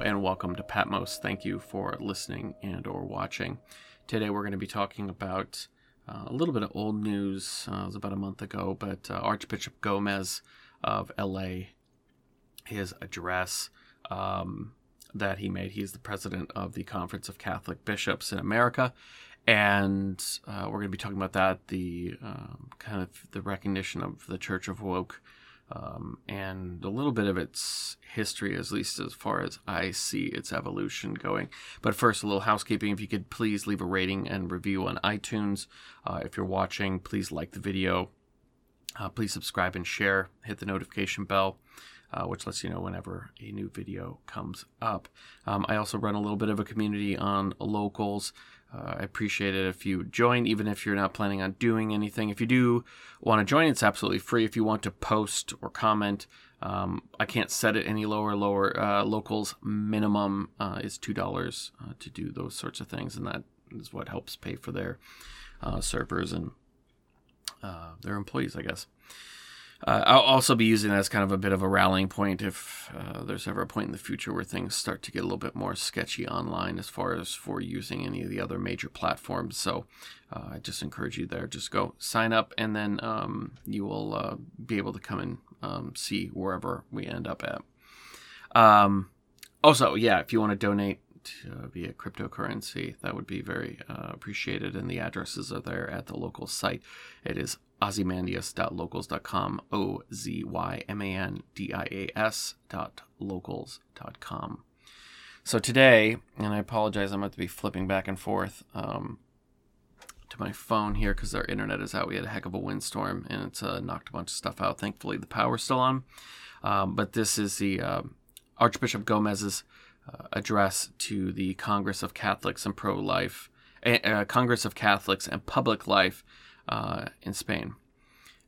And welcome to Patmos. Thank you for listening and or watching. Today we're going to be talking about uh, a little bit of old news. Uh, it was about a month ago, but uh, Archbishop Gomez of LA, his address um, that he made. He's the president of the Conference of Catholic Bishops in America, and uh, we're going to be talking about that. The um, kind of the recognition of the Church of Woke um, and a little bit of its history, at least as far as I see its evolution going. But first, a little housekeeping. If you could please leave a rating and review on iTunes. Uh, if you're watching, please like the video. Uh, please subscribe and share. Hit the notification bell. Uh, which lets you know whenever a new video comes up. Um, I also run a little bit of a community on locals. Uh, I appreciate it if you join, even if you're not planning on doing anything. If you do want to join, it's absolutely free. If you want to post or comment, um, I can't set it any lower. Lower uh, locals minimum uh, is two dollars uh, to do those sorts of things, and that is what helps pay for their uh, servers and uh, their employees, I guess. Uh, I'll also be using that as kind of a bit of a rallying point if uh, there's ever a point in the future where things start to get a little bit more sketchy online as far as for using any of the other major platforms. So uh, I just encourage you there. Just go sign up, and then um, you will uh, be able to come and um, see wherever we end up at. Um, also, yeah, if you want to donate uh, via cryptocurrency, that would be very uh, appreciated. And the addresses are there at the local site. It is ozymandias.locals.com, O Z Y M A N D I A S dot. So today, and I apologize, I'm going to be flipping back and forth um, to my phone here because our internet is out. We had a heck of a windstorm and it's uh, knocked a bunch of stuff out. Thankfully, the power's still on. Um, but this is the uh, Archbishop Gomez's uh, address to the Congress of Catholics and Pro Life, uh, Congress of Catholics and Public Life uh, in Spain.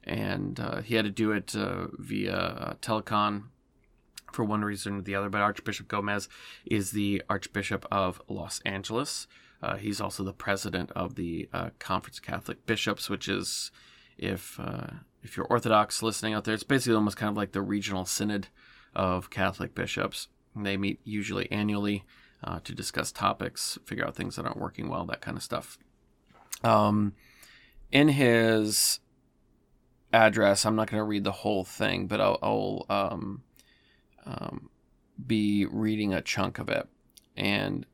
And uh, he had to do it uh, via uh, telecon for one reason or the other. But Archbishop Gomez is the Archbishop of Los Angeles. Uh, he's also the president of the uh, Conference of Catholic Bishops, which is, if if you're Orthodox listening out there, it's basically almost kind of like the regional synod of Catholic bishops. They meet usually annually to discuss topics, figure out things that aren't working well, that kind of stuff. Um, in his address, I'm not going to read the whole thing, but I'll, I'll um, um, be reading a chunk of it. And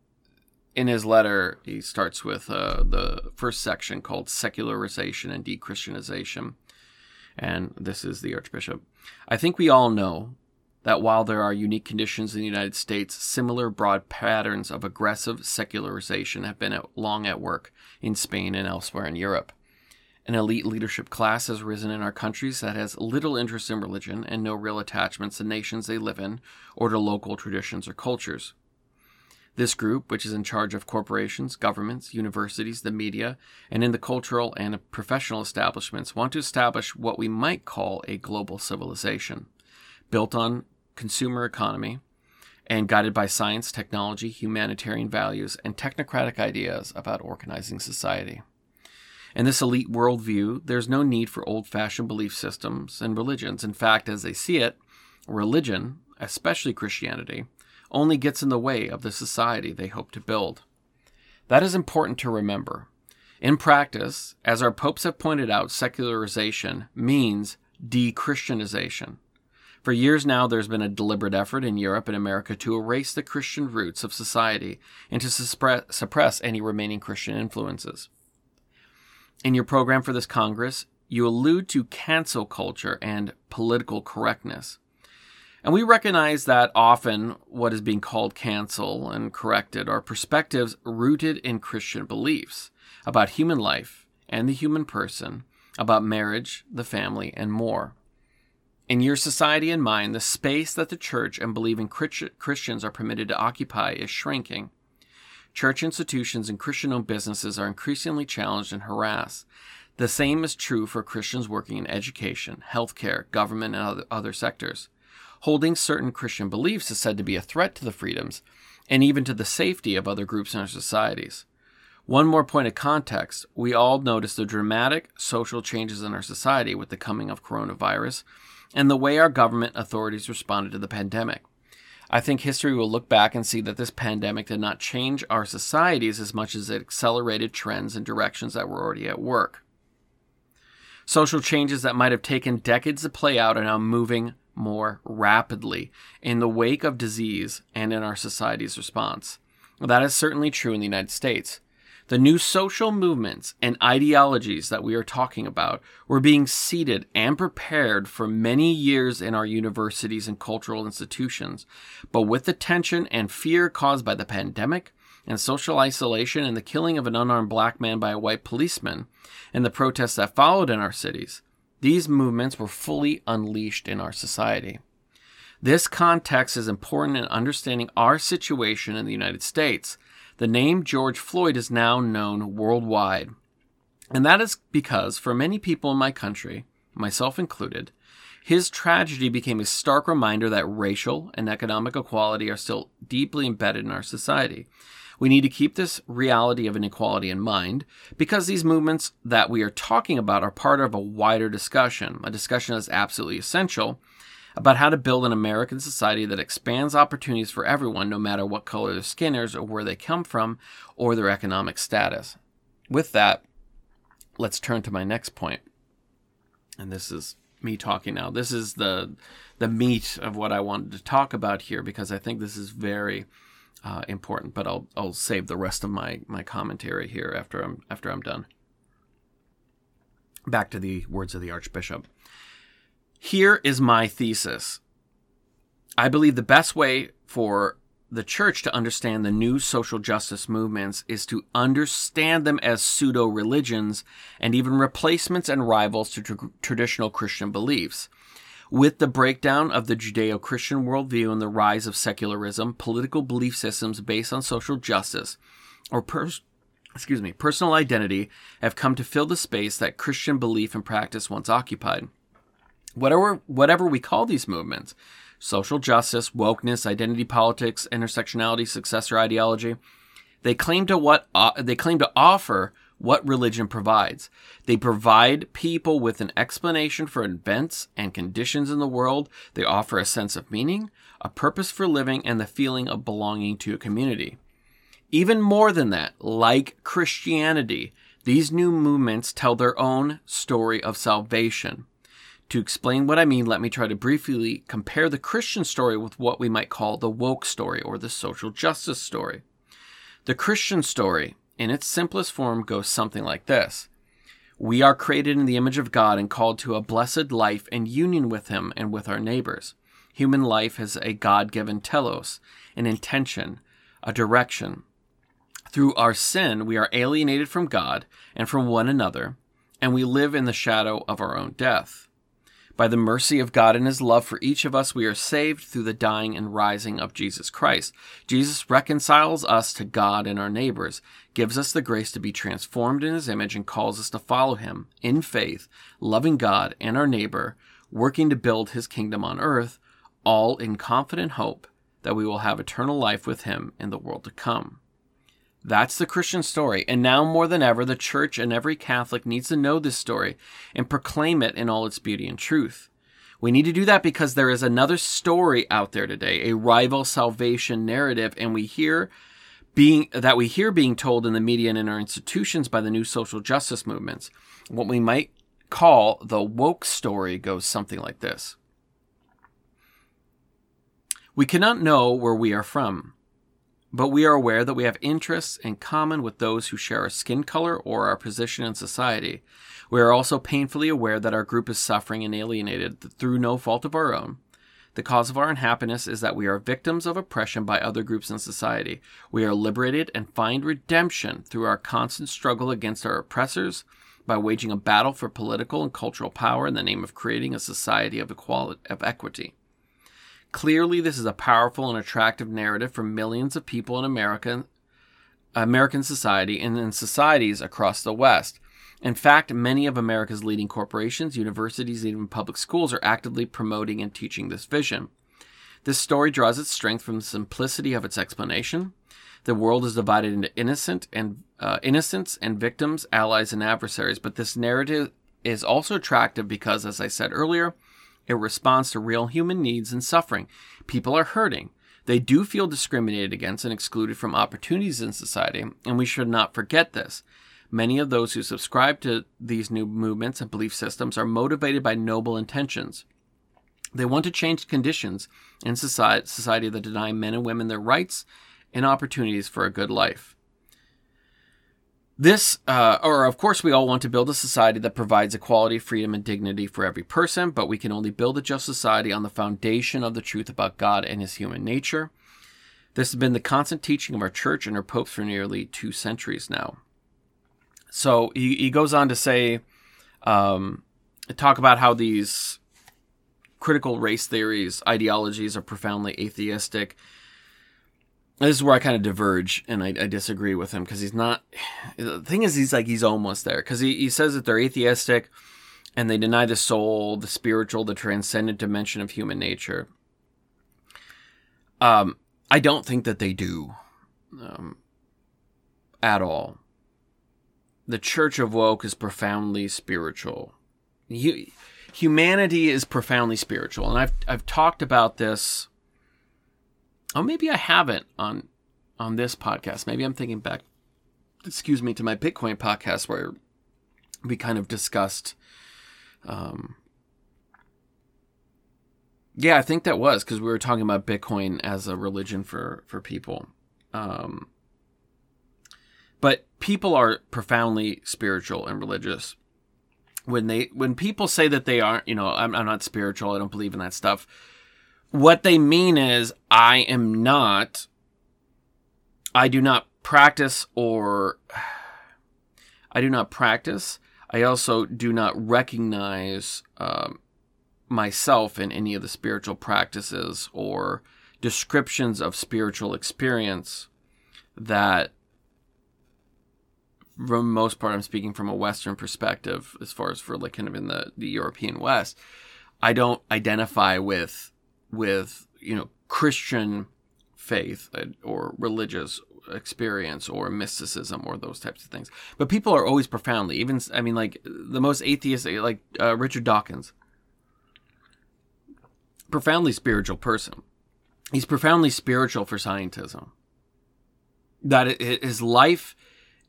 in his letter, he starts with uh, the first section called Secularization and Dechristianization. And this is the Archbishop. I think we all know that while there are unique conditions in the United States, similar broad patterns of aggressive secularization have been at, long at work in Spain and elsewhere in Europe. An elite leadership class has risen in our countries that has little interest in religion and no real attachments to nations they live in or to local traditions or cultures. This group, which is in charge of corporations, governments, universities, the media, and in the cultural and professional establishments, want to establish what we might call a global civilization, built on consumer economy and guided by science, technology, humanitarian values, and technocratic ideas about organizing society. In this elite worldview, there's no need for old fashioned belief systems and religions. In fact, as they see it, religion, especially Christianity, only gets in the way of the society they hope to build. That is important to remember. In practice, as our popes have pointed out, secularization means de Christianization. For years now, there's been a deliberate effort in Europe and America to erase the Christian roots of society and to suppress any remaining Christian influences. In your program for this Congress, you allude to cancel culture and political correctness. And we recognize that often what is being called cancel and corrected are perspectives rooted in Christian beliefs about human life and the human person, about marriage, the family, and more. In your society and mine, the space that the church and believing Christians are permitted to occupy is shrinking. Church institutions and Christian owned businesses are increasingly challenged and harassed. The same is true for Christians working in education, healthcare, government, and other, sectors. Holding certain Christian beliefs is said to be a threat to the freedoms and even to the safety of other groups in our societies. One more point of context we all notice the dramatic social changes in our society with the coming of coronavirus and the way our government authorities responded to the pandemic. I think history will look back and see that this pandemic did not change our societies as much as it accelerated trends and directions that were already at work. Social changes that might have taken decades to play out are now moving more rapidly in the wake of disease and in our society's response. That is certainly true in the United States. The new social movements and ideologies that we are talking about were being seeded and prepared for many years in our universities and cultural institutions. But with the tension and fear caused by the pandemic and social isolation and the killing of an unarmed black man by a white policeman and the protests that followed in our cities, these movements were fully unleashed in our society. This context is important in understanding our situation in the United States the name George Floyd is now known worldwide. And that is because for many people in my country, myself included, his tragedy became a stark reminder that racial and economic equality are still deeply embedded in our society. We need to keep this reality of inequality in mind because these movements that we are talking about are part of a wider discussion, a discussion that's absolutely essential about how to build an American society that expands opportunities for everyone, no matter what color their skin is or where they come from or their economic status. With that, let's turn to my next point. And this is me talking now. This is the the meat of what I wanted to talk about here because I think this is very uh, important. But I'll I'll save the rest of my my commentary here after I'm after I'm done. Back to the words of the Archbishop. Here is my thesis. I believe the best way for the church to understand the new social justice movements is to understand them as pseudo religions and even replacements and rivals to tr- traditional Christian beliefs. With the breakdown of the Judeo Christian worldview and the rise of secularism, political belief systems based on social justice or pers- excuse me, personal identity have come to fill the space that Christian belief and practice once occupied whatever whatever we call these movements social justice wokeness identity politics intersectionality successor ideology they claim to what uh, they claim to offer what religion provides. They provide people with an explanation for events and conditions in the world. They offer a sense of meaning a purpose for living and the feeling of belonging to a community. Even more than that like christianity these new movements tell their own story of salvation to explain what I mean, let me try to briefly compare the Christian story with what we might call the woke story or the social justice story. The Christian story, in its simplest form, goes something like this We are created in the image of God and called to a blessed life and union with Him and with our neighbors. Human life has a God given telos, an intention, a direction. Through our sin, we are alienated from God and from one another, and we live in the shadow of our own death. By the mercy of God and his love for each of us, we are saved through the dying and rising of Jesus Christ. Jesus reconciles us to God and our neighbors, gives us the grace to be transformed in his image, and calls us to follow him in faith, loving God and our neighbor, working to build his kingdom on earth, all in confident hope that we will have eternal life with him in the world to come. That's the Christian story. And now more than ever, the church and every Catholic needs to know this story and proclaim it in all its beauty and truth. We need to do that because there is another story out there today, a rival salvation narrative, and we hear being that we hear being told in the media and in our institutions by the new social justice movements. What we might call the woke story goes something like this. We cannot know where we are from but we are aware that we have interests in common with those who share our skin color or our position in society. We are also painfully aware that our group is suffering and alienated through no fault of our own. The cause of our unhappiness is that we are victims of oppression by other groups in society. We are liberated and find redemption through our constant struggle against our oppressors by waging a battle for political and cultural power in the name of creating a society of equality of equity. Clearly, this is a powerful and attractive narrative for millions of people in America, American society and in societies across the West. In fact, many of America's leading corporations, universities, and even public schools are actively promoting and teaching this vision. This story draws its strength from the simplicity of its explanation. The world is divided into innocent and uh, innocents and victims, allies and adversaries. But this narrative is also attractive because, as I said earlier, it responds to real human needs and suffering. People are hurting. They do feel discriminated against and excluded from opportunities in society, and we should not forget this. Many of those who subscribe to these new movements and belief systems are motivated by noble intentions. They want to change conditions in society, society that deny men and women their rights and opportunities for a good life. This, uh, or of course, we all want to build a society that provides equality, freedom, and dignity for every person, but we can only build a just society on the foundation of the truth about God and his human nature. This has been the constant teaching of our church and our popes for nearly two centuries now. So he, he goes on to say, um, talk about how these critical race theories, ideologies are profoundly atheistic this is where I kind of diverge and I, I disagree with him because he's not. The thing is, he's like he's almost there because he, he says that they're atheistic and they deny the soul, the spiritual, the transcendent dimension of human nature. Um, I don't think that they do, um, at all. The Church of Woke is profoundly spiritual. You, humanity is profoundly spiritual, and I've I've talked about this Oh, maybe I haven't on on this podcast. Maybe I'm thinking back, excuse me, to my Bitcoin podcast where we kind of discussed. Um, yeah, I think that was because we were talking about Bitcoin as a religion for for people. Um, but people are profoundly spiritual and religious. When they when people say that they aren't, you know, I'm, I'm not spiritual. I don't believe in that stuff what they mean is, I am not, I do not practice or, I do not practice. I also do not recognize um, myself in any of the spiritual practices or descriptions of spiritual experience that for the most part I'm speaking from a Western perspective as far as for like kind of in the, the European West. I don't identify with with you know Christian faith uh, or religious experience or mysticism or those types of things. But people are always profoundly, even I mean, like the most atheist, like uh, Richard Dawkins, profoundly spiritual person. He's profoundly spiritual for scientism. That his life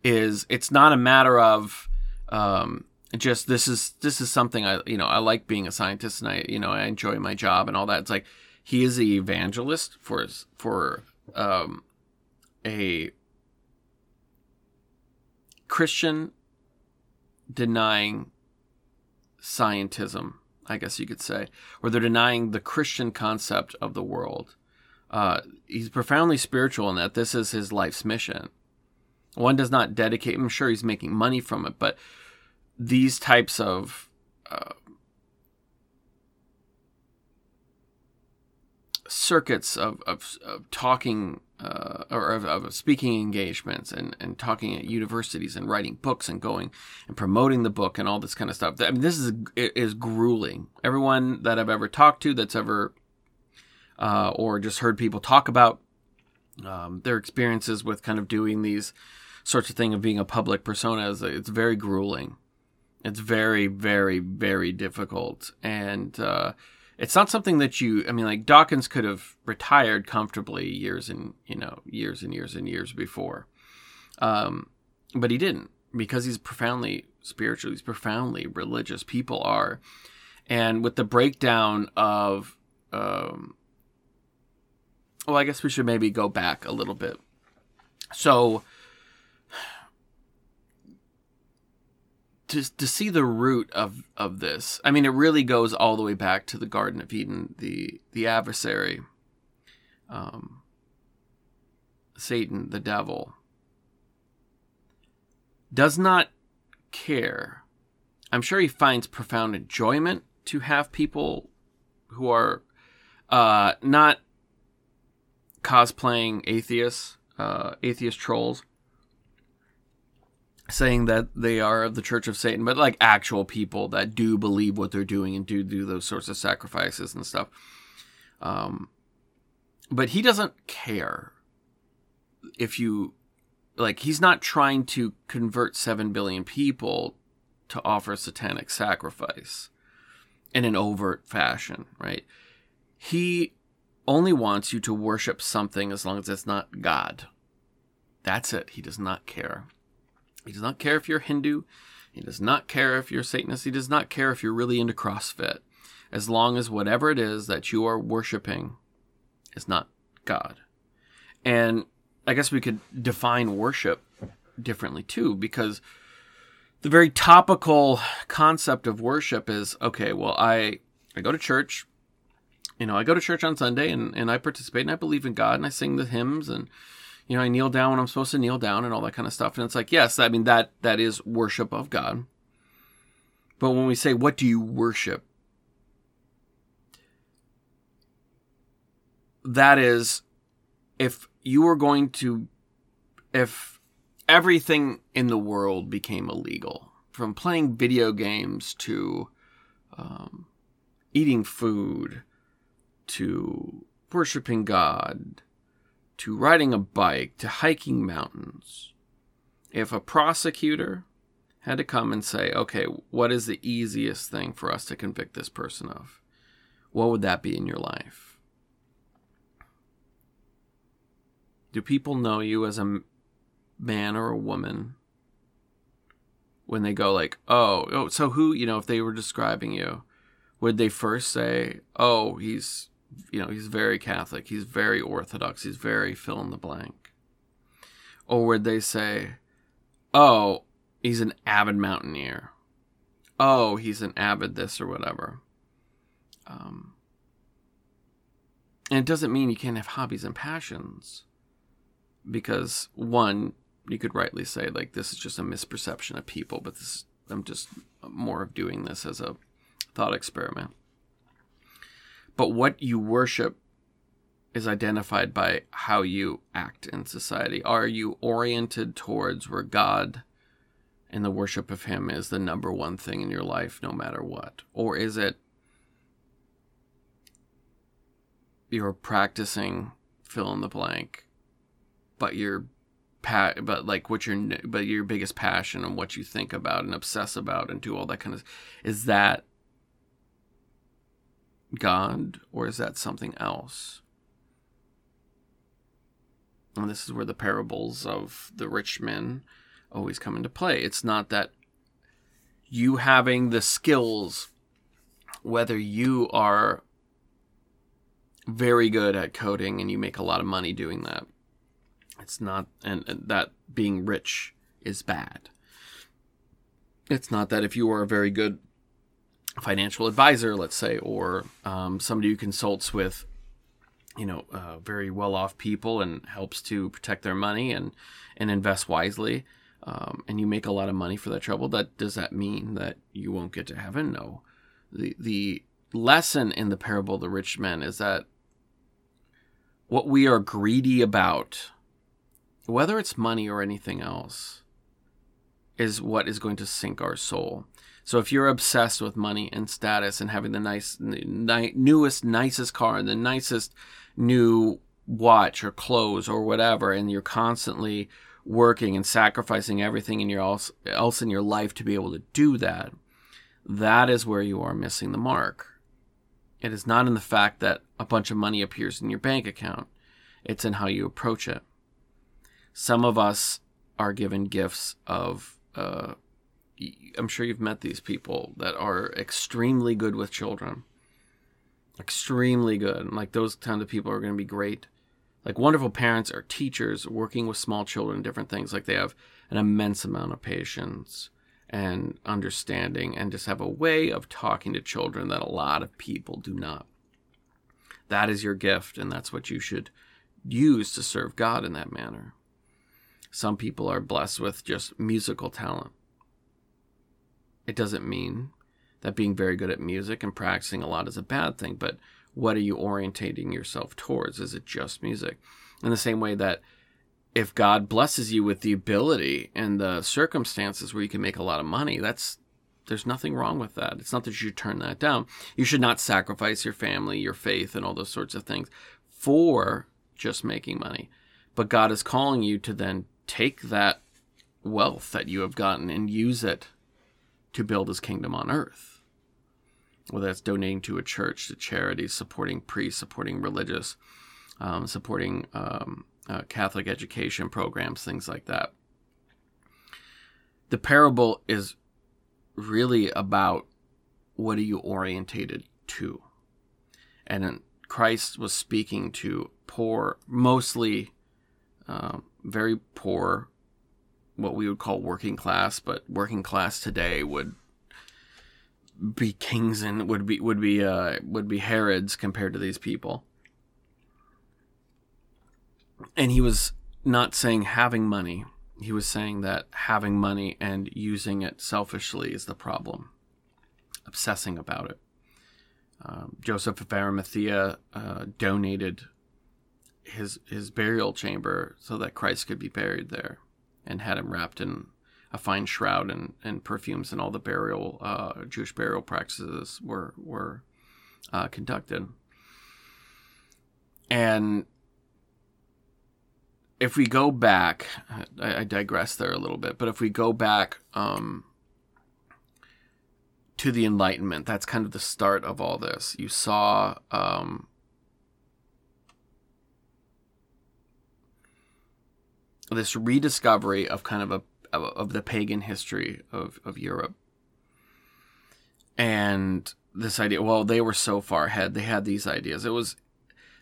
is, it's not a matter of. Um, just this is this is something I you know I like being a scientist and I you know I enjoy my job and all that. It's like he is an evangelist for for um, a Christian denying scientism, I guess you could say, or they're denying the Christian concept of the world. Uh, he's profoundly spiritual in that this is his life's mission. One does not dedicate. I'm sure he's making money from it, but these types of uh, circuits of, of, of talking uh, or of, of, speaking engagements and, and talking at universities and writing books and going and promoting the book and all this kind of stuff. I mean, this is is grueling. Everyone that I've ever talked to that's ever uh, or just heard people talk about um, their experiences with kind of doing these sorts of thing of being a public persona is it's very grueling. It's very, very, very difficult. And uh, it's not something that you, I mean, like Dawkins could have retired comfortably years and, you know, years and years and years before. Um, but he didn't because he's profoundly spiritual, he's profoundly religious. People are. And with the breakdown of, um, well, I guess we should maybe go back a little bit. So, to to see the root of of this. I mean, it really goes all the way back to the Garden of Eden, the the adversary, um, Satan, the devil, does not care. I'm sure he finds profound enjoyment to have people who are uh, not cosplaying atheists, uh, atheist trolls saying that they are of the Church of Satan, but like actual people that do believe what they're doing and do do those sorts of sacrifices and stuff. Um, but he doesn't care if you like. He's not trying to convert seven billion people to offer satanic sacrifice in an overt fashion, right? He only wants you to worship something as long as it's not God. That's it. He does not care. He does not care if you're Hindu. He does not care if you're Satanist. He does not care if you're really into CrossFit. As long as whatever it is that you are worshiping is not God. And I guess we could define worship differently too, because the very topical concept of worship is okay, well, I, I go to church, you know, I go to church on Sunday and, and I participate and I believe in God and I sing the hymns and, you know, I kneel down when I'm supposed to kneel down and all that kind of stuff. And it's like, yes, I mean, that, that is worship of God. But when we say, what do you worship? That is, if you were going to, if everything in the world became illegal, from playing video games to um, eating food to worshiping God to riding a bike to hiking mountains. If a prosecutor had to come and say, okay, what is the easiest thing for us to convict this person of? What would that be in your life? Do people know you as a man or a woman when they go like, "Oh, oh, so who, you know, if they were describing you, would they first say, "Oh, he's, you know, he's very Catholic, he's very orthodox, he's very fill in the blank." Or would they say, "Oh, he's an avid mountaineer." Oh, he's an avid this or whatever. Um, and it doesn't mean you can't have hobbies and passions because one you could rightly say like this is just a misperception of people, but this I'm just more of doing this as a thought experiment. But what you worship is identified by how you act in society. Are you oriented towards where God and the worship of Him is the number one thing in your life, no matter what? Or is it you're practicing fill in the blank, but you're pa- but like what your but your biggest passion and what you think about and obsess about and do all that kind of is that God or is that something else? And this is where the parables of the rich men always come into play. It's not that you having the skills, whether you are very good at coding and you make a lot of money doing that, it's not, and, and that being rich is bad. It's not that if you are a very good financial advisor, let's say, or um, somebody who consults with, you know, uh, very well-off people and helps to protect their money and and invest wisely, um, and you make a lot of money for that trouble. That does that mean that you won't get to heaven? No. The the lesson in the parable of the rich men is that what we are greedy about whether it's money or anything else, is what is going to sink our soul. So if you're obsessed with money and status and having the nice, ni- newest, nicest car and the nicest new watch or clothes or whatever, and you're constantly working and sacrificing everything in your else, else in your life to be able to do that, that is where you are missing the mark. It is not in the fact that a bunch of money appears in your bank account. It's in how you approach it. Some of us are given gifts of, uh, I'm sure you've met these people that are extremely good with children. Extremely good. Like those kind of people are going to be great. Like wonderful parents or teachers working with small children, different things. Like they have an immense amount of patience and understanding and just have a way of talking to children that a lot of people do not. That is your gift, and that's what you should use to serve God in that manner. Some people are blessed with just musical talent. It doesn't mean that being very good at music and practicing a lot is a bad thing, but what are you orientating yourself towards? Is it just music? In the same way that if God blesses you with the ability and the circumstances where you can make a lot of money, that's there's nothing wrong with that. It's not that you should turn that down. You should not sacrifice your family, your faith, and all those sorts of things for just making money. But God is calling you to then take that wealth that you have gotten and use it to build his kingdom on earth. whether that's donating to a church, to charities, supporting priests, supporting religious, um, supporting um, uh, Catholic education programs, things like that. The parable is really about what are you orientated to? And Christ was speaking to poor, mostly uh, very poor, what we would call working class, but working class today would be kings and would be would be uh, would be Herods compared to these people. And he was not saying having money. He was saying that having money and using it selfishly is the problem. Obsessing about it. Um, Joseph of Arimathea uh, donated his his burial chamber so that Christ could be buried there, and had him wrapped in a fine shroud and, and perfumes, and all the burial uh, Jewish burial practices were were uh, conducted. And if we go back, I, I, digress there a little bit, but if we go back um, to the Enlightenment, that's kind of the start of all this. You saw um, this rediscovery of kind of a of the pagan history of, of Europe. And this idea, well, they were so far ahead. They had these ideas. It was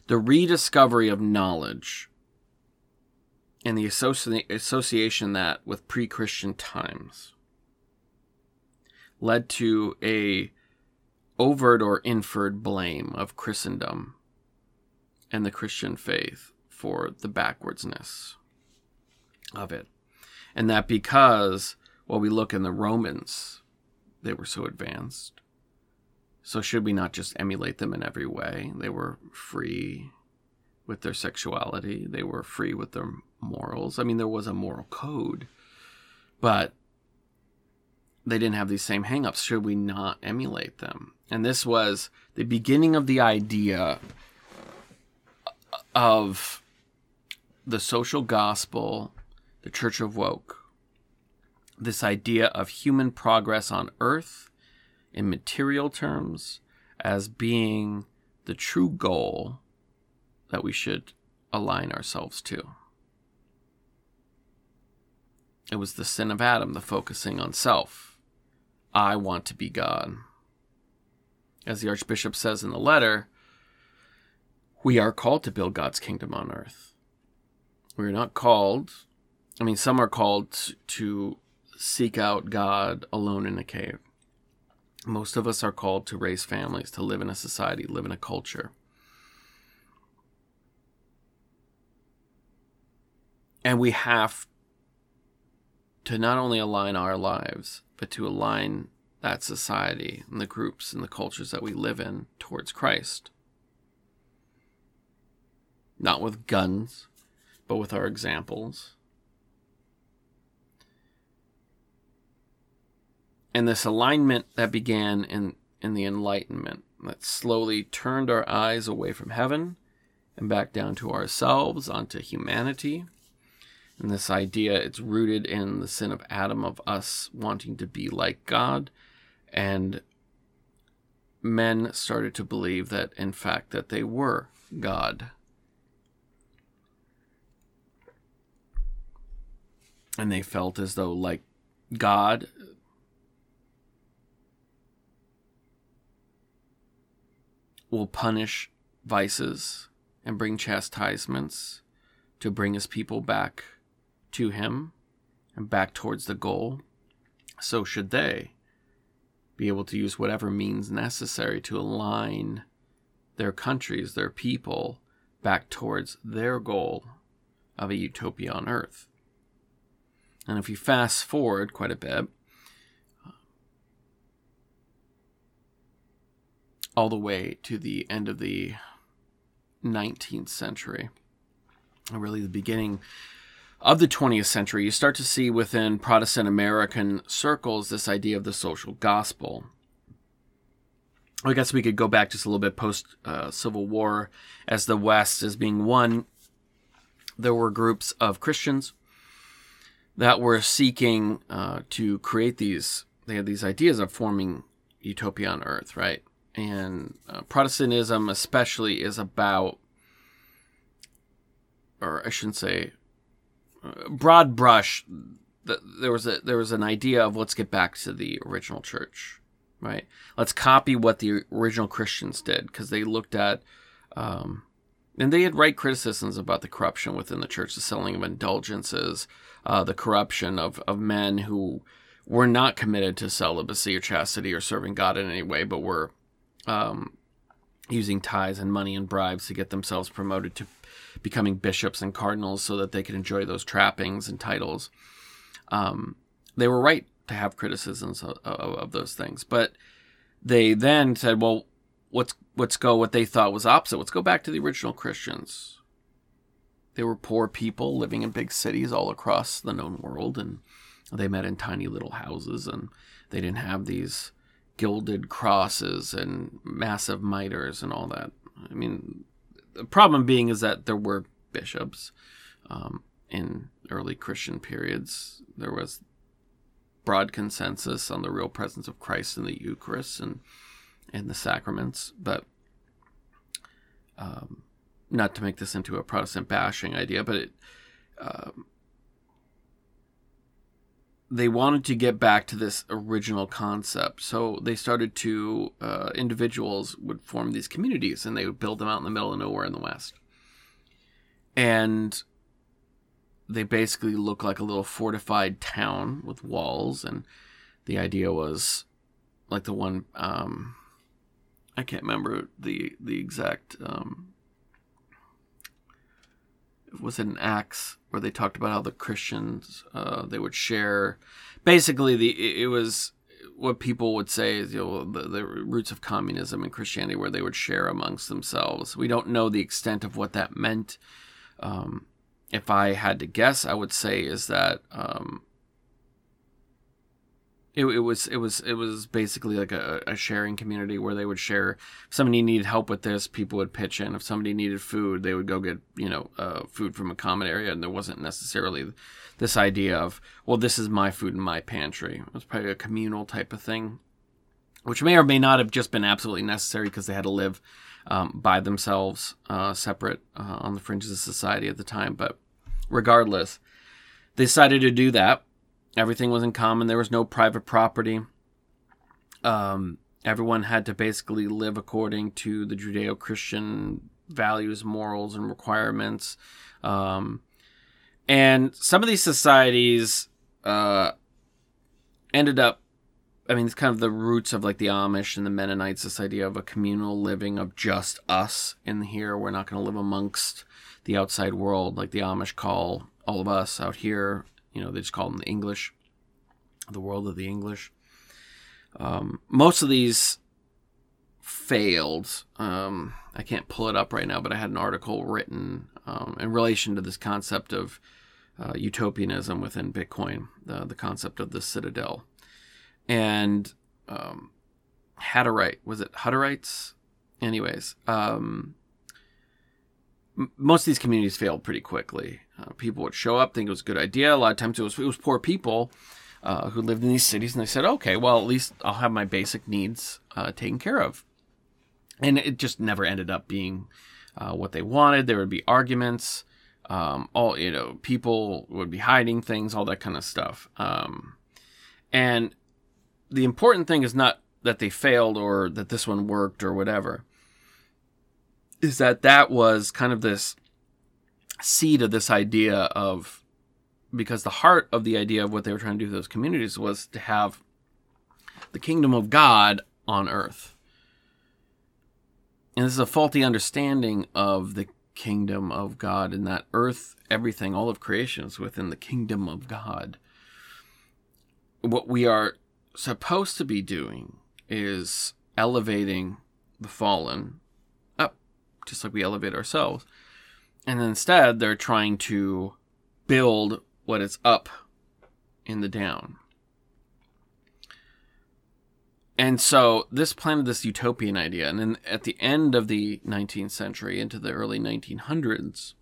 the rediscovery of knowledge and the associ- association that with pre-Christian times led to a overt or inferred blame of Christendom and the Christian faith for the backwardsness of it. And that because, well, we look in the Romans, they were so advanced. So should we not just emulate them in every way? They were free with their sexuality, they were free with their morals. I mean, there was a moral code, but they didn't have these same hangups. Should we not emulate them? And this was the beginning of the idea of the social gospel the Church of Woke. This idea of human progress on earth in material terms as being the true goal that we should align ourselves to. It was the sin of Adam, the focusing on self. I want to be God. As the Archbishop says in the letter, we are called to build God's kingdom on earth. We're not called I mean, some are called to seek out God alone in a cave. Most of us are called to raise families, to live in a society, live in a culture. And we have to not only align our lives, but to align that society and the groups and the cultures that we live in towards Christ. Not with guns, but with our examples and this alignment that began in, in the Enlightenment that slowly turned our eyes away from heaven and back down to ourselves, onto humanity. And this idea, it's rooted in the sin of Adam, of us wanting to be like God. And men started to believe that, in fact, that they were God. And they felt as though, like God, will punish vices and bring chastisements to bring his people back to him and back towards the goal, so should they be able to use whatever means necessary to align their countries, their people, back towards their goal of a utopia on earth. And if you fast forward quite a bit, all the way to the end of the 19th century, really the beginning of the 20th century, you start to see within Protestant American circles this idea of the social gospel. I guess we could go back just a little bit post uh, Civil War as the West is being won. There were groups of Christians that were seeking uh, to create these. They had these ideas of forming utopia on Earth, right? And uh, Protestantism, especially, is about, or I shouldn't say, uh, broad brush. The, there was a there was an idea of let's get back to the original church, right? Let's copy what the original Christians did because they looked at, um, and they had right criticisms about the corruption within the church, the selling of indulgences, uh, the corruption of of men who were not committed to celibacy or chastity or serving God in any way, but were um, using ties and money and bribes to get themselves promoted to becoming bishops and cardinals so that they could enjoy those trappings and titles. Um, they were right to have criticisms of, of, of, those things, but they then said, "Well, let's let's go." What they thought was opposite. Let's go back to the original Christians. They were poor people living in big cities all across the known world, and they met in tiny little houses, and they didn't have these gilded crosses and massive mitres and all that. I mean, the problem being is that there were bishops um, in early Christian periods. There was broad consensus on the real presence of Christ in the Eucharist and in the sacraments, but um, not to make this into a Protestant bashing idea, but it. Um, they wanted to get back to this original concept. So they started to, uh, individuals would form these communities and they would build them out in the middle of nowhere in the West. And they basically look like a little fortified town with walls. And the idea was like the one, um, I can't remember the, the exact, um, was it an Acts where they talked about how the Christians uh, they would share. Basically, the it was what people would say is you know the, the roots of communism and Christianity, where they would share amongst themselves. We don't know the extent of what that meant. Um, if I had to guess, I would say is that um, it, it, was it was it was basically like a, a, sharing community where they would share. If somebody needed help with this, people would pitch in. If somebody needed food, they would go get you know uh, food from a common area, and there wasn't necessarily this idea of well, this is my food in my pantry. It was probably a communal type of thing, which may or may not have just been absolutely necessary because they had to live um, by themselves, uh, separate uh, on the fringes of society at the time. But regardless, they decided to do that Everything was in common. There was no private property. Um, everyone had to basically live according to the Judeo Christian values, morals, and requirements. Um, and some of these societies uh, ended up, I mean, it's kind of the roots of like the Amish and the Mennonites, this idea of a communal living of just us in here. We're not going to live amongst the outside world like the Amish call all of us out here you know, they just call them the English, the world of the English. Um, most of these failed. Um, I can't pull it up right now, but I had an article written um, in relation to this concept of uh, utopianism within Bitcoin, the, the concept of the citadel. And um, Hutterite, was it Hutterites? Anyways, um, most of these communities failed pretty quickly. Uh, people would show up, think it was a good idea. A lot of times it was it was poor people uh, who lived in these cities, and they said, "Okay, well at least I'll have my basic needs uh, taken care of." And it just never ended up being uh, what they wanted. There would be arguments. Um, all you know, people would be hiding things, all that kind of stuff. Um, and the important thing is not that they failed or that this one worked or whatever is that that was kind of this seed of this idea of because the heart of the idea of what they were trying to do with those communities was to have the kingdom of God on earth. And this is a faulty understanding of the kingdom of God in that earth, everything, all of creation is within the kingdom of God. What we are supposed to be doing is elevating the fallen just like we elevate ourselves. And instead, they're trying to build what is up in the down. And so this planted this utopian idea. And then at the end of the 19th century, into the early 1900s,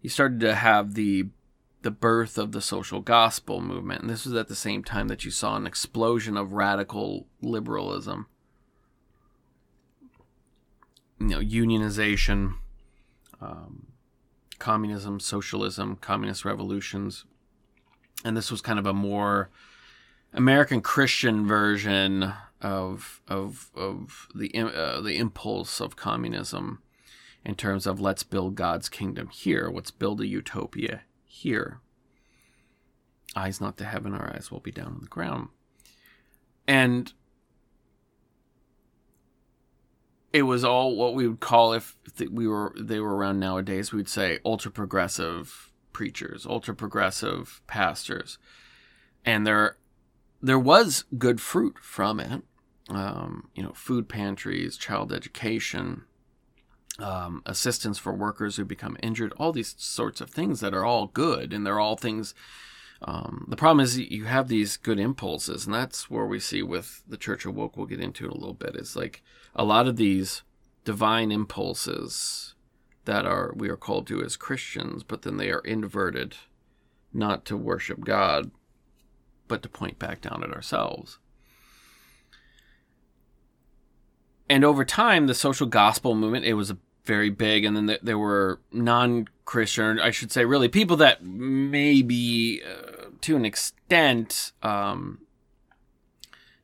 you started to have the the birth of the social gospel movement. And this was at the same time that you saw an explosion of radical liberalism you know unionization, um, communism, socialism, communist revolutions, and this was kind of a more American Christian version of of of the uh, the impulse of communism in terms of let's build God's kingdom here, let's build a utopia here. Eyes not to heaven, our eyes will be down on the ground. And it was all what we would call if we were they were around nowadays we'd say ultra progressive preachers ultra progressive pastors and there there was good fruit from it um, you know food pantries child education um, assistance for workers who become injured all these sorts of things that are all good and they're all things um, the problem is you have these good impulses, and that's where we see with the Church of Woke. We'll get into it a little bit. It's like a lot of these divine impulses that are we are called to as Christians, but then they are inverted, not to worship God, but to point back down at ourselves. And over time, the social gospel movement it was very big, and then there were non-Christian, I should say, really people that maybe uh, to an extent um,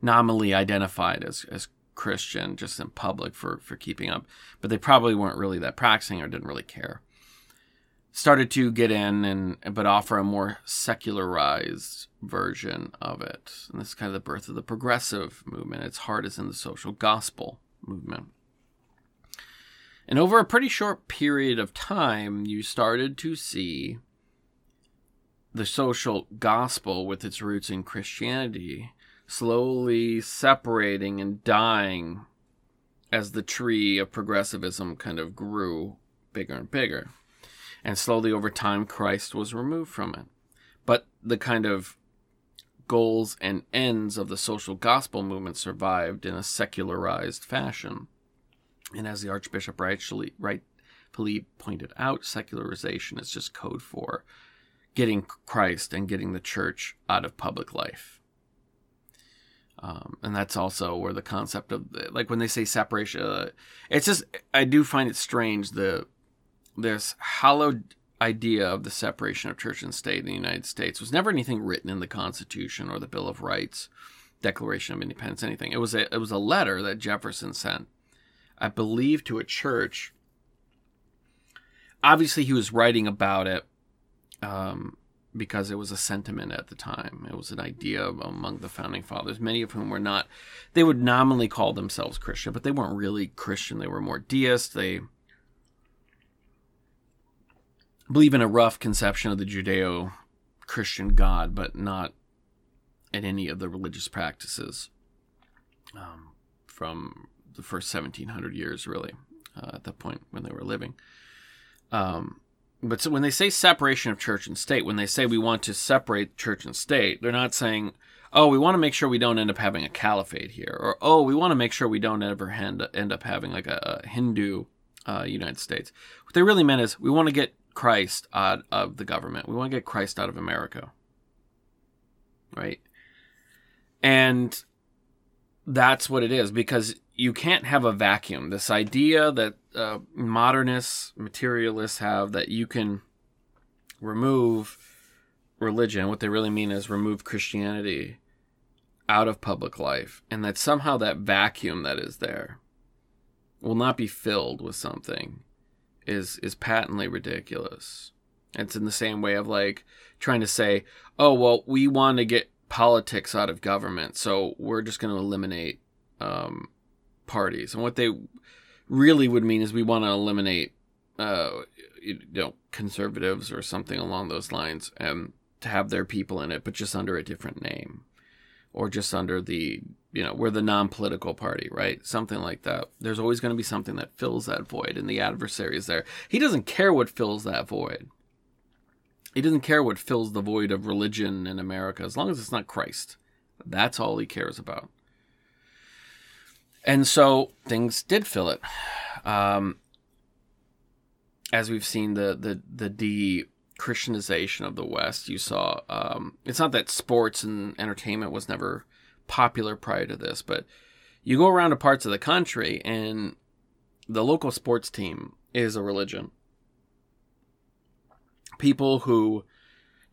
nominally identified as as Christian just in public for for keeping up, but they probably weren't really that practicing or didn't really care. Started to get in and but offer a more secularized version of it. And this is kind of the birth of the progressive movement. Its heart is in the social gospel movement. And over a pretty short period of time, you started to see the social gospel with its roots in Christianity slowly separating and dying as the tree of progressivism kind of grew bigger and bigger. And slowly over time, Christ was removed from it. But the kind of goals and ends of the social gospel movement survived in a secularized fashion. And as the Archbishop rightfully, rightfully pointed out, secularization is just code for getting Christ and getting the church out of public life. Um, and that's also where the concept of like when they say separation, uh, it's just I do find it strange the this hallowed idea of the separation of church and state in the United States was never anything written in the Constitution or the Bill of Rights, Declaration of Independence, anything. It was a it was a letter that Jefferson sent, I believe, to a church. Obviously, he was writing about it. Um, because it was a sentiment at the time. It was an idea among the founding fathers, many of whom were not, they would nominally call themselves Christian, but they weren't really Christian. They were more deist. They believe in a rough conception of the Judeo Christian God, but not in any of the religious practices um, from the first 1700 years, really, uh, at that point when they were living. Um, but so when they say separation of church and state, when they say we want to separate church and state, they're not saying, oh, we want to make sure we don't end up having a caliphate here, or oh, we want to make sure we don't ever end, end up having like a, a Hindu uh, United States. What they really meant is we want to get Christ out of the government. We want to get Christ out of America. Right? And that's what it is because you can't have a vacuum. This idea that uh, modernists, materialists have that you can remove religion, what they really mean is remove Christianity out of public life, and that somehow that vacuum that is there will not be filled with something is is patently ridiculous. It's in the same way of like trying to say, "Oh, well, we want to get politics out of government, so we're just going to eliminate um, parties." And what they really would mean is we want to eliminate, uh, you know, conservatives or something along those lines, and to have their people in it, but just under a different name, or just under the, you know, we're the non-political party, right? Something like that. There's always going to be something that fills that void, and the adversary is there. He doesn't care what fills that void. He doesn't care what fills the void of religion in America, as long as it's not Christ. That's all he cares about. And so things did fill it. Um, as we've seen the the the de Christianization of the West, you saw. Um, it's not that sports and entertainment was never popular prior to this, but you go around to parts of the country and the local sports team is a religion. People who,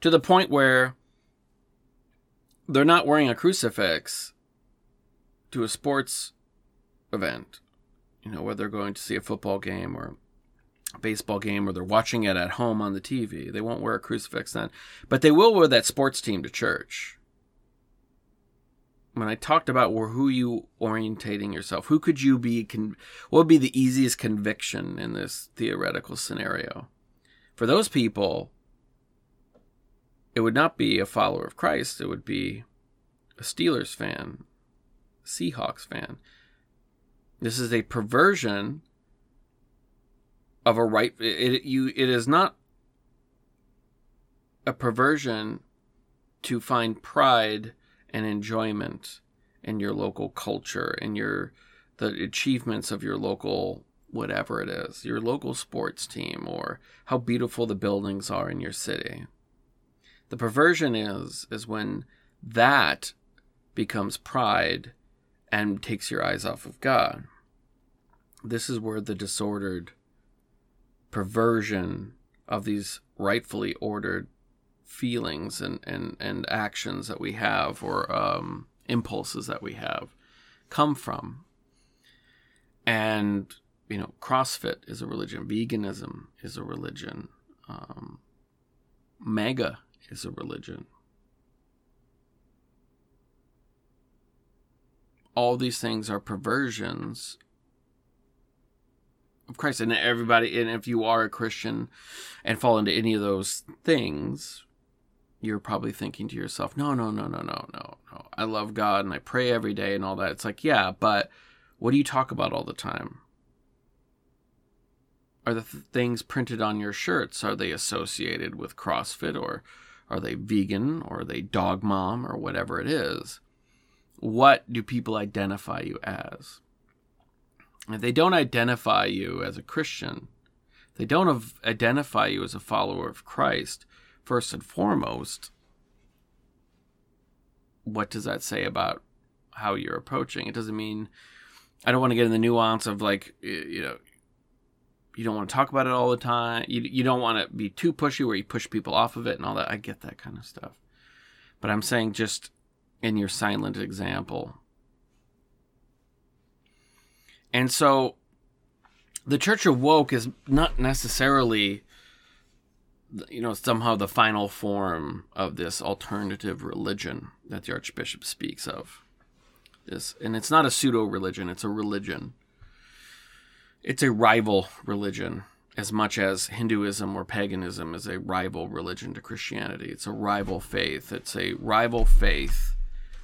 to the point where they're not wearing a crucifix to a sports event, you know, whether they're going to see a football game or a baseball game or they're watching it at home on the TV. They won't wear a crucifix then, but they will wear that sports team to church when I talked about who you orientating yourself, who could you be? Con- what would be the easiest conviction in this theoretical scenario? For those people, it would not be a follower of Christ. It would be a Steelers fan, Seahawks fan. This is a perversion of a right. It, it you. It is not a perversion to find pride and enjoyment in your local culture and your the achievements of your local whatever it is, your local sports team or how beautiful the buildings are in your city. The perversion is is when that becomes pride and takes your eyes off of God. This is where the disordered perversion of these rightfully ordered feelings and, and, and actions that we have or um, impulses that we have come from. And, you know, CrossFit is a religion, veganism is a religion, um, MAGA is a religion. All these things are perversions of Christ. And everybody, and if you are a Christian and fall into any of those things, you're probably thinking to yourself, no, no, no, no, no, no, no. I love God and I pray every day and all that. It's like, yeah, but what do you talk about all the time? Are the th- things printed on your shirts, are they associated with CrossFit or are they vegan or are they dog mom or whatever it is? What do people identify you as? If they don't identify you as a Christian, they don't identify you as a follower of Christ, first and foremost, what does that say about how you're approaching? It doesn't mean I don't want to get in the nuance of like you know you don't want to talk about it all the time. You you don't want to be too pushy where you push people off of it and all that. I get that kind of stuff. But I'm saying just in your silent example. And so the Church of Woke is not necessarily you know, somehow the final form of this alternative religion that the Archbishop speaks of. This, and it's not a pseudo religion; it's a religion. It's a rival religion, as much as Hinduism or paganism is a rival religion to Christianity. It's a rival faith. It's a rival faith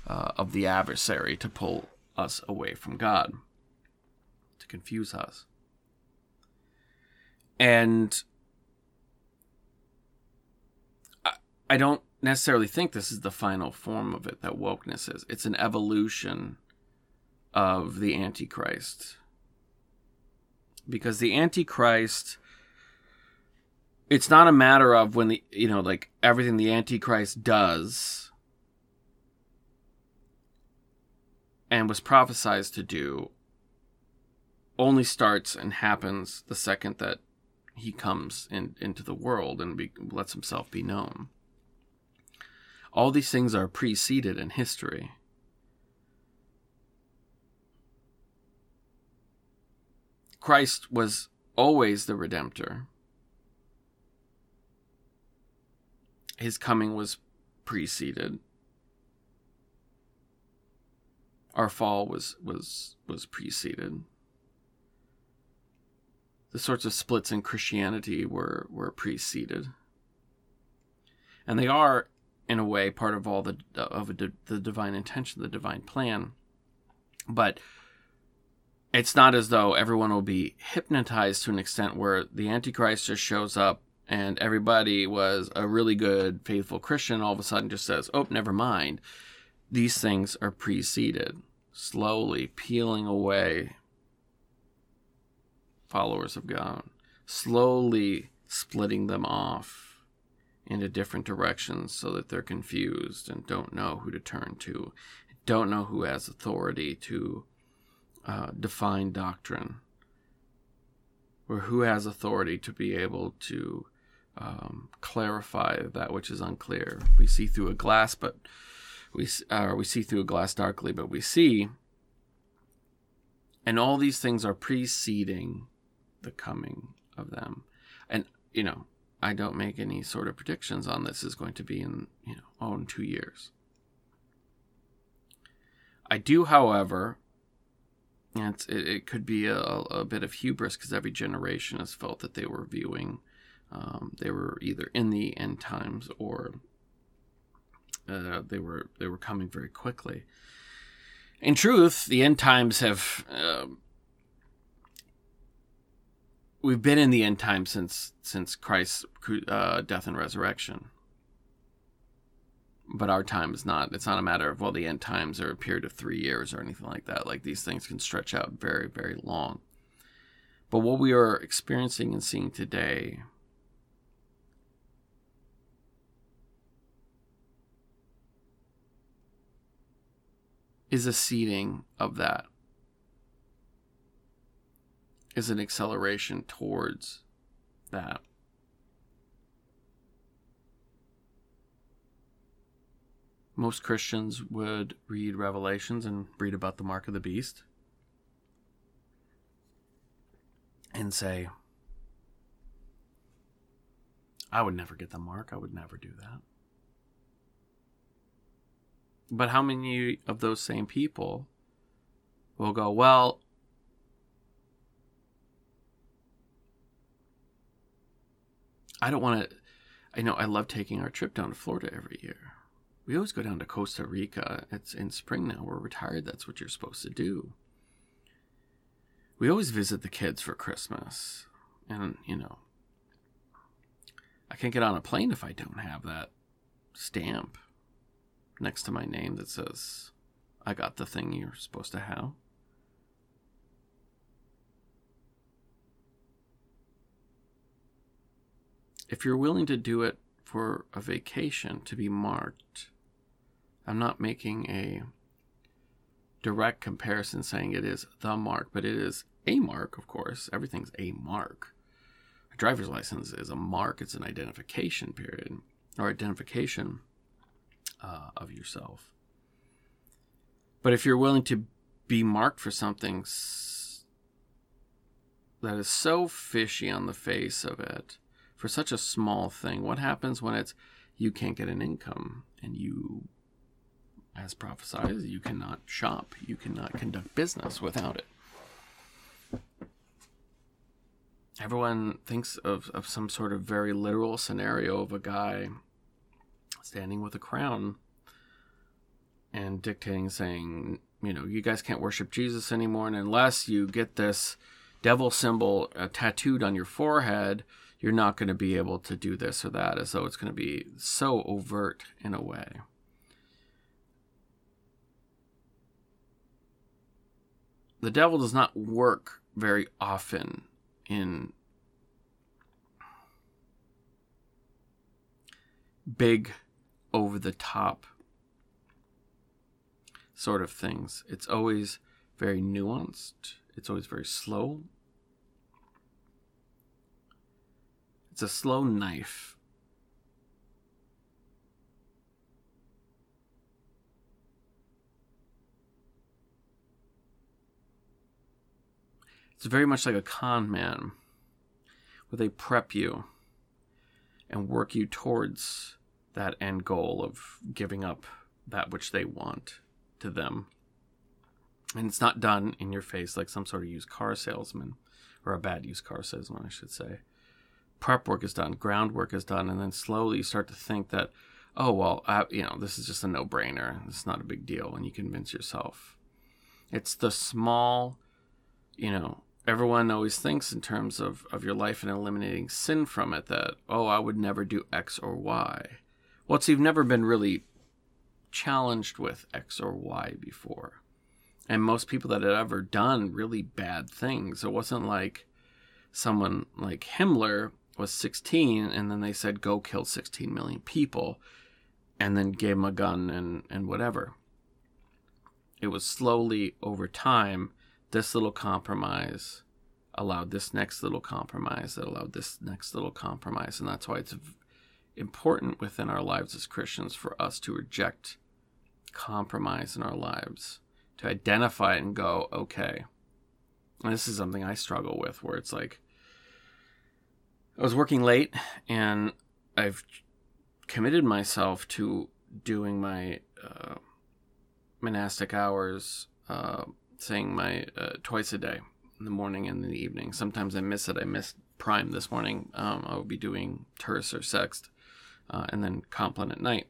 uh, of the adversary to pull us away from God, to confuse us. And I don't necessarily think this is the final form of it that wokeness is. It's an evolution of the Antichrist. Because the Antichrist it's not a matter of when the you know, like everything the Antichrist does and was prophesied to do only starts and happens the second that he comes in, into the world and be, lets himself be known. All these things are preceded in history. Christ was always the Redemptor. His coming was preceded. Our fall was was was preceded. The sorts of splits in Christianity were were preceded. And they are in a way part of all the of the divine intention, the divine plan. But it's not as though everyone will be hypnotized to an extent where the Antichrist just shows up and everybody was a really good, faithful Christian, all of a sudden just says, oh, never mind. These things are preceded, slowly peeling away followers of God, slowly splitting them off into different directions so that they're confused and don't know who to turn to, don't know who has authority to uh, define doctrine, or who has authority to be able to um, clarify that which is unclear. We see through a glass, but we uh, we see through a glass darkly, but we see. And all these things are preceding the coming of them. And you know, I don't make any sort of predictions on this is going to be in you know oh in two years. I do, however, it, it, could be a, a bit of hubris because every generation has felt that they were viewing um, they were either in the end times or uh, they were they were coming very quickly. In truth, the end times have uh, we've been in the end times since since Christ's uh, death and resurrection. But our time is not. It's not a matter of well, the end times are a period of three years or anything like that. Like these things can stretch out very, very long. But what we are experiencing and seeing today is a seeding of that, is an acceleration towards that. Most Christians would read Revelations and read about the mark of the beast and say, I would never get the mark. I would never do that. But how many of those same people will go, well, I don't want to. I know I love taking our trip down to Florida every year. We always go down to Costa Rica. It's in spring now. We're retired. That's what you're supposed to do. We always visit the kids for Christmas. And, you know, I can't get on a plane if I don't have that stamp next to my name that says, I got the thing you're supposed to have. If you're willing to do it for a vacation to be marked, I'm not making a direct comparison saying it is the mark, but it is a mark, of course. Everything's a mark. A driver's license is a mark, it's an identification period or identification uh, of yourself. But if you're willing to be marked for something that is so fishy on the face of it, for such a small thing, what happens when it's you can't get an income and you, as prophesied, you cannot shop, you cannot conduct business without it? Everyone thinks of, of some sort of very literal scenario of a guy standing with a crown and dictating, saying, you know, you guys can't worship Jesus anymore, and unless you get this devil symbol uh, tattooed on your forehead, you're not going to be able to do this or that, as though it's going to be so overt in a way. The devil does not work very often in big over the top sort of things. It's always very nuanced, it's always very slow. It's a slow knife. It's very much like a con man, where they prep you and work you towards that end goal of giving up that which they want to them. And it's not done in your face like some sort of used car salesman, or a bad used car salesman, I should say. Prep work is done, groundwork is done, and then slowly you start to think that, oh, well, I, you know, this is just a no brainer. It's not a big deal And you convince yourself. It's the small, you know, everyone always thinks in terms of, of your life and eliminating sin from it that, oh, I would never do X or Y. It's you've never been really challenged with X or Y before. And most people that had ever done really bad things, it wasn't like someone like Himmler was 16 and then they said, go kill 16 million people and then gave him a gun and, and whatever. It was slowly over time, this little compromise allowed this next little compromise, that allowed this next little compromise. And that's why it's important within our lives as Christians for us to reject compromise in our lives, to identify and go, okay. And this is something I struggle with where it's like, I was working late and I've committed myself to doing my uh, monastic hours, uh, saying my uh, twice a day in the morning and in the evening. Sometimes I miss it. I missed prime this morning. Um, I will be doing terce or sext, uh, and then compline at night.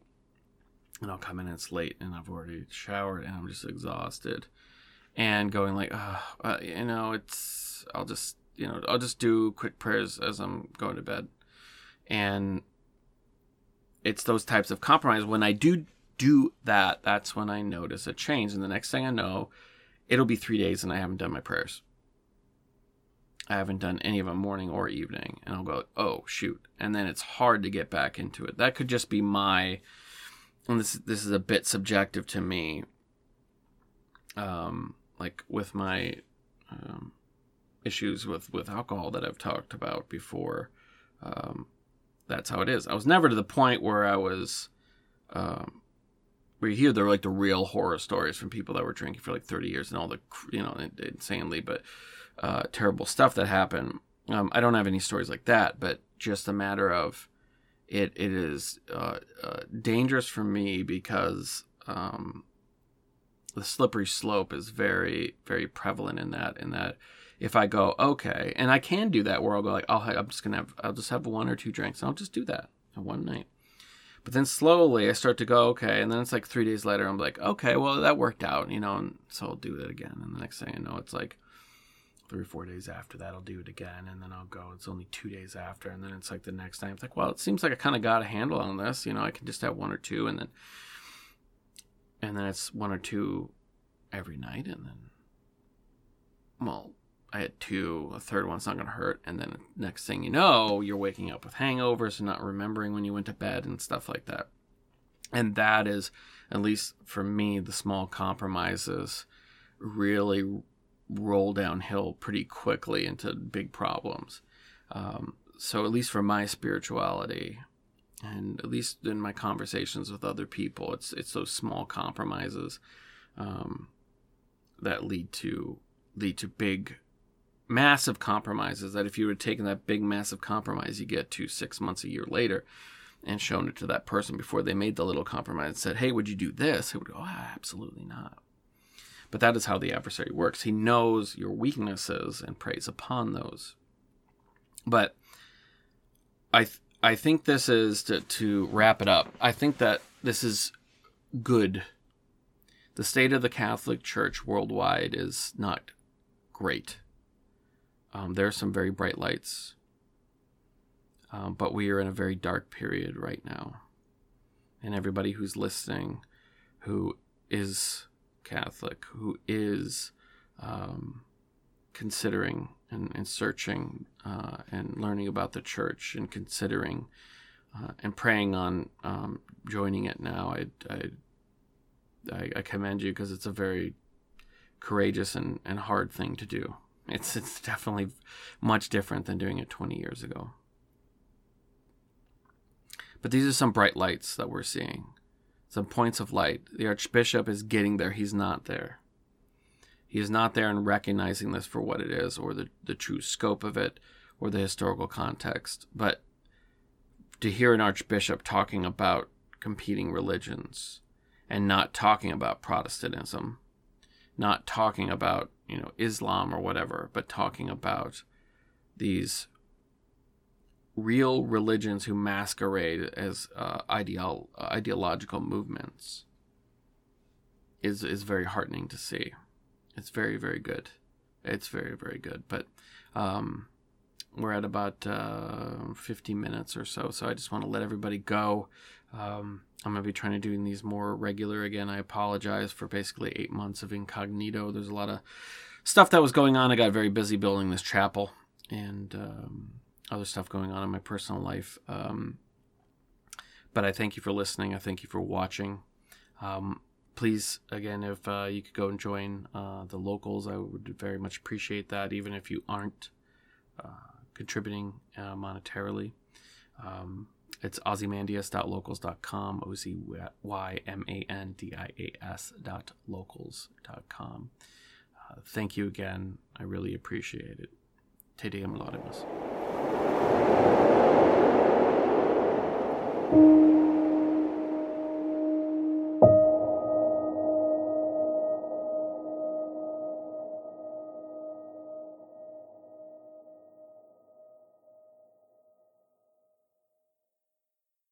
And I'll come in and it's late, and I've already showered, and I'm just exhausted, and going like, uh, you know, it's I'll just you know I'll just do quick prayers as I'm going to bed, and it's those types of compromise. When I do do that, that's when I notice a change, and the next thing I know, it'll be three days, and I haven't done my prayers I haven't done any of them morning or evening. And I'll go, oh, shoot. And then it's hard to get back into it. That could just be my, and this, this is a bit subjective to me. Um, like with my um, issues with, with alcohol that I've talked about before. Um, that's how it is. I was never to the point where I was, um, where you hear they're like the real horror stories from people that were drinking for like 30 years and all the, you know, insanely, but uh, terrible stuff that happened. Um, I don't have any stories like that, but just a matter of it. It is uh, uh, dangerous for me because um, the slippery slope is very, very prevalent in that. In that, if I go okay, and I can do that, where I'll go like, oh, I'm just gonna have, I'll just have one or two drinks, and I'll just do that in one night. But then slowly I start to go okay, and then it's like three days later, I'm like, okay, well that worked out, you know, and so I'll do that again, and the next thing I know, it's like three or four days after that, I'll do it again, and then I'll go. It's only two days after, and then it's like the next time. It's like, well, it seems like I kind of got a handle on this. You know, I can just have one or two, and then and then it's one or two every night, and then well, I had two. A third one's not going to hurt, and then next thing you know, you're waking up with hangovers and not remembering when you went to bed and stuff like that. And that is, at least for me, the small compromises really roll downhill pretty quickly into big problems. Um, so, at least for my spirituality, and at least in my conversations with other people, it's it's those small compromises um, that lead to lead to big, massive compromises. That if you had taken that big, massive compromise, you get to six months, a year later, and shown it to that person before they made the little compromise and said, "Hey, would you do this?" It would go, oh, "Absolutely not." But that is how the adversary works. He knows your weaknesses and preys upon those. But I th- I think this is to, to wrap it up. I think that this is good. The state of the Catholic Church worldwide is not great. Um, there are some very bright lights, um, but we are in a very dark period right now. And everybody who's listening, who is Catholic who is um, considering and, and searching uh, and learning about the church and considering uh, and praying on um, joining it now, I, I, I commend you because it's a very courageous and, and hard thing to do. It's it's definitely much different than doing it 20 years ago. But these are some bright lights that we're seeing some points of light. The Archbishop is getting there. He's not there. He is not there in recognizing this for what it is, or the, the true scope of it, or the historical context. But to hear an Archbishop talking about competing religions and not talking about Protestantism, not talking about, you know, Islam or whatever, but talking about these real religions who masquerade as uh, uh, ideological movements is is very heartening to see. It's very very good. It's very very good. But um, we're at about uh, 50 minutes or so, so I just want to let everybody go. Um, I'm gonna be trying to doing these more regular again. I apologize for basically eight months of incognito. There's a lot of stuff that was going on. I got very busy building this chapel, and um, other stuff going on in my personal life. Um, but I thank you for listening. I thank you for watching. Um, please, again, if uh, you could go and join uh, the locals, I would very much appreciate that, even if you aren't uh, contributing uh, monetarily. Um, it's ozymandias.locals.com, O Z Y M A N D I A S.locals.com. Uh, thank you again. I really appreciate it. Te Deum Laudamus. thank you.